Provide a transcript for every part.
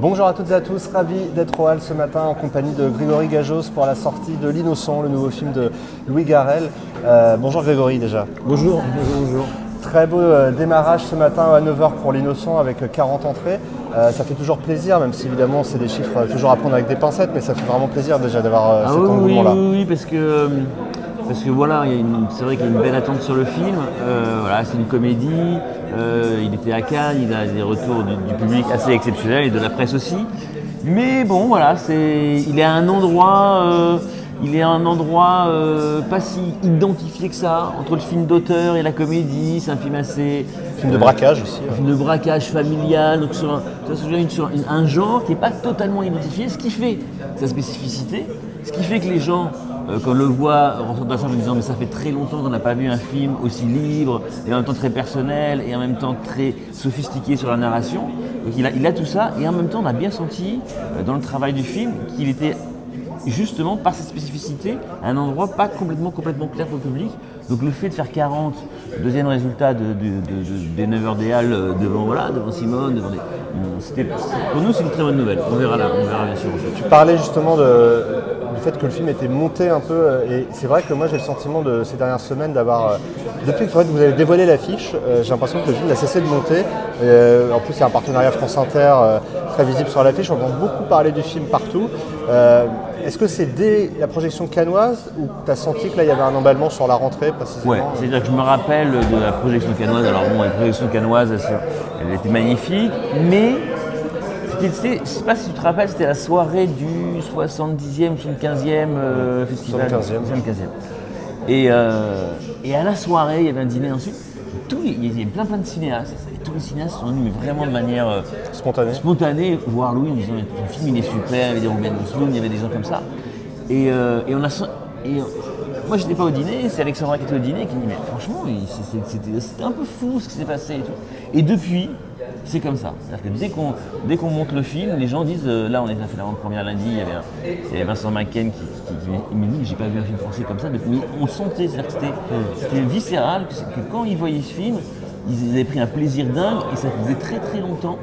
Bonjour à toutes et à tous, ravi d'être au Hall ce matin en compagnie de Grégory Gajos pour la sortie de L'Innocent, le nouveau film de Louis Garrel. Euh, bonjour Grégory déjà. Bonjour, bonjour, Très beau euh, démarrage ce matin à 9h pour L'Innocent avec 40 entrées. Euh, ça fait toujours plaisir, même si évidemment c'est des chiffres toujours à prendre avec des pincettes, mais ça fait vraiment plaisir déjà d'avoir Ah cet oui, oui, engouement-là. oui, oui, parce que, parce que voilà, c'est vrai qu'il y a une belle attente sur le film. Euh, voilà, c'est une comédie. euh, il était à Cannes, il a des retours du, du public assez exceptionnels et de la presse aussi. Mais bon, voilà, c'est, il est à un endroit, euh, il est à un endroit pas si identifié que ça entre le film d'auteur et la comédie. C'est un film assez Film de braquage aussi. un film de braquage familial, donc sur un, sur une- un genre qui n'est pas totalement identifié, ce qui fait sa spécificité, ce qui fait que les gens, euh, quand le voient, ressortent de la en disant mais ça fait très longtemps qu'on n'a pas vu un film aussi libre, et en même temps très personnel, et en même temps très sophistiqué sur la narration. Donc il a, tout ça, et en même temps on a bien senti euh, dans le travail du film qu'il était justement par cette spécificité, un endroit pas complètement, complètement clair pour le public. Donc le fait de faire 40, deuxième résultat de, de- de- de- des 9 heures des Halles euh, devant, voilà, devant Simone, devant pour nous c'est une très bonne nouvelle. On verra là, on verra bien sûr. Tu parlais justement de- du fait que le film était monté un peu, euh, et c'est vrai que moi j'ai le sentiment de ces dernières semaines d'avoir, euh, depuis que vous avez dévoilé l'affiche, euh, j'ai l'impression que le film a cessé de monter. En plus il y a un partenariat France Inter très visible sur l'affiche, on entend beaucoup parler du film partout. Est-ce que c'est dès la projection canoise ou tu as senti que là il y avait un emballement sur la rentrée précisément Ouais, c'est-à-dire que je me rappelle de la projection canoise. Alors bon, la projection canoise, elle, elle était magnifique, mais c'était, je sais pas si tu te rappelles, c'était la soirée du 70e, 75e euh, festival. 75e. 75e. Et, euh, et à la soirée, il y avait un dîner ensuite. Il y avait plein plein de cinéastes. Et tous les cinéastes sont venus mais vraiment de manière euh, Spontané spontané voir Louis en disant ton film il est super, il y avait des Ruben Osloon, il y avait des gens comme ça. Et, et on a et, moi j'étais pas au dîner, c'est Alexandra qui était au dîner qui me dit mais franchement c'était un peu fou ce qui s'est passé et tout. Et depuis c'est comme ça. C'est-à-dire que dès qu'on monte le film, les gens disent euh, là on a fait la première lundi, il y avait, il y avait Vincent Macken qui, qui- qui- il me dit j'ai pas vu un film français comme ça. Mais on sentait, c'est-à-dire que c'était viscéral, que, quand ils voyaient ce film, ils avaient pris un plaisir dingue et ça faisait très très longtemps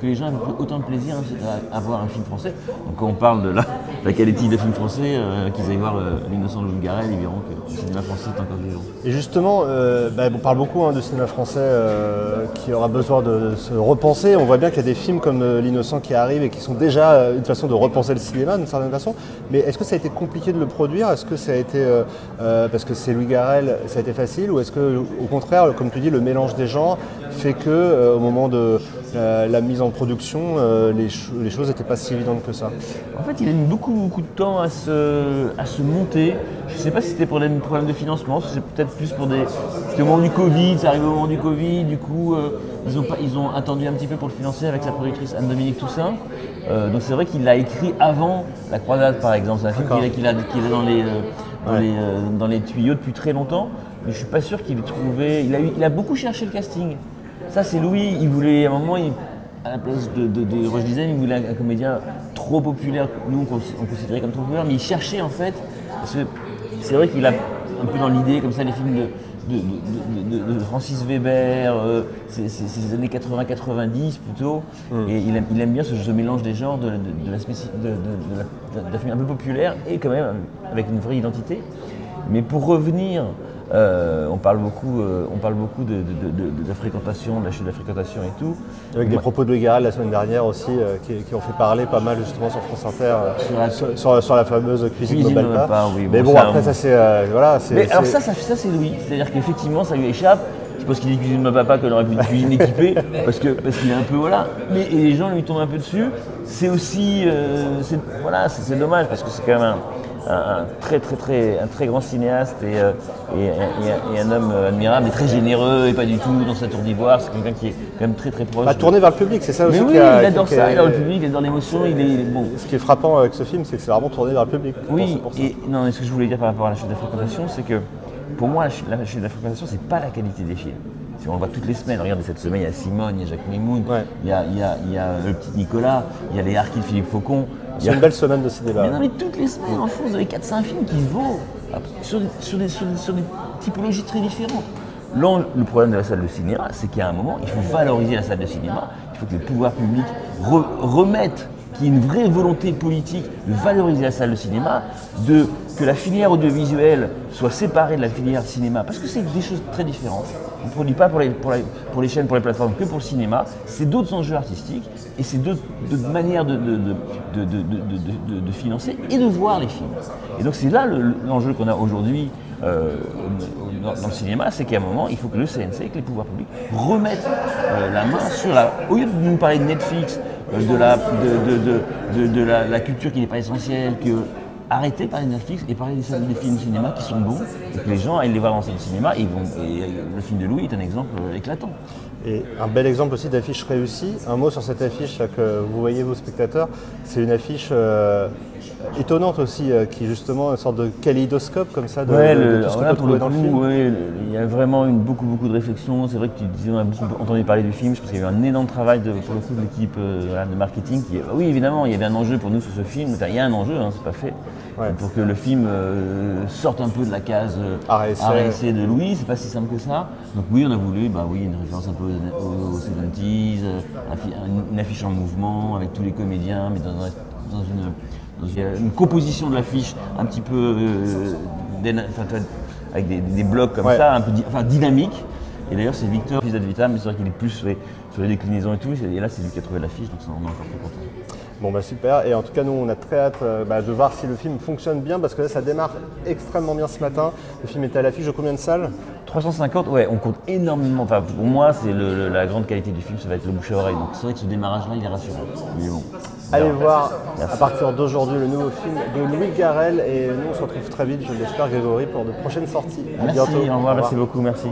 que les gens avaient pris autant de plaisir à, à voir un film français. Donc quand on parle de la, la qualité des films français, euh, qu'ils aillent voir euh, L'innocent de Louis Garrel, ils verront que le cinéma français est encore vivant. Et justement, euh, bah, on parle beaucoup hein, de cinéma français euh, qui aura besoin de se repenser. On voit bien qu'il y a des films comme L'Innocent qui arrivent et qui sont déjà une façon de repenser le cinéma d'une certaine façon. Mais est-ce que ça a été compliqué de le produire? Est-ce que ça a été, parce que c'est Louis Garrel, ça a été facile? Ou est-ce que, au contraire, comme tu dis, le mélange des genres fait que euh, au moment de euh, la mise en production, euh, les, cho- les choses n'étaient pas si évidentes que ça En fait, il a mis beaucoup, beaucoup de temps à se, à se monter. Je ne sais pas si c'était pour des problèmes de financement, c'est peut-être plus pour des. C'était au moment du Covid, ça arrive au moment du Covid, du coup, ils, ont pas, ils ont attendu un petit peu pour le financer avec sa productrice Anne-Dominique Toussaint. Donc c'est vrai qu'il l'a écrit avant La Croisade, par exemple. C'est un film qu'il a- qu'il a, dans les, dans, Ouais. les, euh, dans les tuyaux depuis très longtemps, mais je suis pas sûr qu'il ait trouvé. Il a, eu- il a beaucoup cherché le casting. Ça, c'est Louis. Il voulait, à un moment, il- à la place de, de, de Roche Dizem, il voulait un, un comédien trop populaire, nous, on considérait comme trop populaire, mais il cherchait, en fait. Parce que c'est vrai qu'il a un peu dans l'idée, comme ça, les films de, de, de- de- de- de Francis Weber, euh, les années 80-90 plutôt, et il aime, il aime bien ce, ce mélange des genres, de, la la- un peu populaire et quand même avec une vraie identité. Mais pour revenir, euh, on parle beaucoup, euh, on parle beaucoup de, de- de- de- de la fréquentation, de la chute de la fréquentation et tout. Avec des propos de Louis Garrel la semaine dernière aussi, euh, qui, qui ont fait parler pas mal justement sur France Inter, Sur la- sur, sur- sur la fameuse cuisine, Cuisine Mobile Pas. Pas, oui, Mais bon, bon, ça, après ça c'est voilà. Mais alors ça, ça, ça, c'est Louis. C'est-à-dire qu'effectivement, ça lui échappe. Je pense qu'il dit cuisine ma papa qu'elle aurait pu une cuisine équipée parce que parce qu'il est un peu voilà. Mais et les gens lui tombent un peu dessus. C'est aussi c'est- voilà, c'est c'est dommage parce que c'est quand même un, un- un très très très un très grand cinéaste et, euh, et, et un- et un homme euh, admirable et très généreux et pas du tout dans sa tour d'ivoire. C'est quelqu'un qui est quand même très très proche. Bah, tourner vers le public, c'est ça aussi Mais oui, a- il adore ça. Il adore le public, il adore l'émotion. Il est, il est bon. Ce qui est frappant avec ce film, c'est que c'est vraiment tourné vers le public. Oui, c'est pour ça. et non, mais ce que je voulais dire par rapport à la chute de la fréquentation, c'est que pour moi, la chute, la chute de la fréquentation, c'est pas la qualité des films. Si on le voit toutes les semaines, regardez cette semaine, il y a Simone, il y a Jacques Mimoun, Ouais. il, y a, il, y a, il y a le petit Nicolas, il y a les Harkis de Philippe Faucon. C'est une belle semaine de cinéma. Mais non, mais toutes les semaines, en France, vous avez 4-5 films qui des, sur, des, sur des- sur des typologies très différentes. Là, le problème de la salle de cinéma, c'est qu'à un moment, il faut valoriser la salle de cinéma, il faut que les pouvoirs publics re- remettent qu'il y ait une vraie volonté politique de valoriser la salle de cinéma, de, que la filière audiovisuelle soit séparée de la filière cinéma, parce que c'est des choses très différentes. On ne produit pas pour les, pour, pour les chaînes, pour les plateformes, que pour le cinéma. C'est d'autres enjeux artistiques et c'est d'autres manières de, de, de, de- financer et de voir les films. Et donc c'est là le- l'enjeu qu'on a aujourd'hui euh, dans, dans le cinéma, c'est qu'à un moment, il faut que le CNC, que les pouvoirs publics remettent euh, la main sur la... Au lieu de nous parler de Netflix, euh, de, la, de, de, de, la, culture qui n'est pas essentielle, que arrêtez de parler de Netflix et parler des, films de cinéma qui sont bons, et que les gens aillent les voir salle de cinéma, et, ils vont, et le film de Louis est un exemple éclatant. Et un bel exemple aussi d'affiche réussie. Un mot sur cette affiche que vous voyez vos spectateurs. C'est une affiche étonnante aussi, euh, qui est justement une sorte de kaléidoscope comme ça de, Ouais, de- de le- tout ce qu'on peut trouver dans le film. ouais, il y a vraiment une, beaucoup, beaucoup de réflexions. C'est vrai que tu disais, on a beaucoup entendu parler du film. Je pense qu'il y a eu un énorme travail de, pour le coup de l'équipe euh, de marketing. Qui, oui, évidemment, il y avait un enjeu pour nous sur ce film. Il y a un enjeu, hein, c'est pas fait. Ouais. Pour que le film euh, sorte un peu de la case RSC. De Louis, c'est pas si simple que ça. Donc oui, on a voulu, bah oui, une référence un peu aux, aux 70s, euh, affi- une- une affiche en mouvement avec tous les comédiens, mais dans, un- dans une, dans une- une composition de l'affiche un petit peu euh, avec des, des blocs comme Ouais. ça, un peu enfin, dynamique. Et d'ailleurs, c'est Victor, fils d'Advitam, mais c'est vrai qu'il est plus sur les, sur les déclinaisons et tout. Et là, c'est lui qui a trouvé l'affiche, donc ça, on est encore plus content. Bon bah super, et en tout cas nous on a très hâte euh, bah, de voir si le film fonctionne bien parce que là ça démarre extrêmement bien ce matin. Le film est à l'affiche de combien de salles? 350, ouais, on compte énormément. Enfin, pour moi, c'est le- le- la grande qualité du film, ça va être le bouche à oreille. Donc c'est vrai que ce démarrage-là, il est rassurant. Mais bon. Allez voir Merci. à partir d'aujourd'hui le nouveau film de Louis Garrel et nous on se retrouve très vite, je l'espère Grégory, pour de prochaines sorties. À Merci, bientôt. au revoir, merci beaucoup, merci.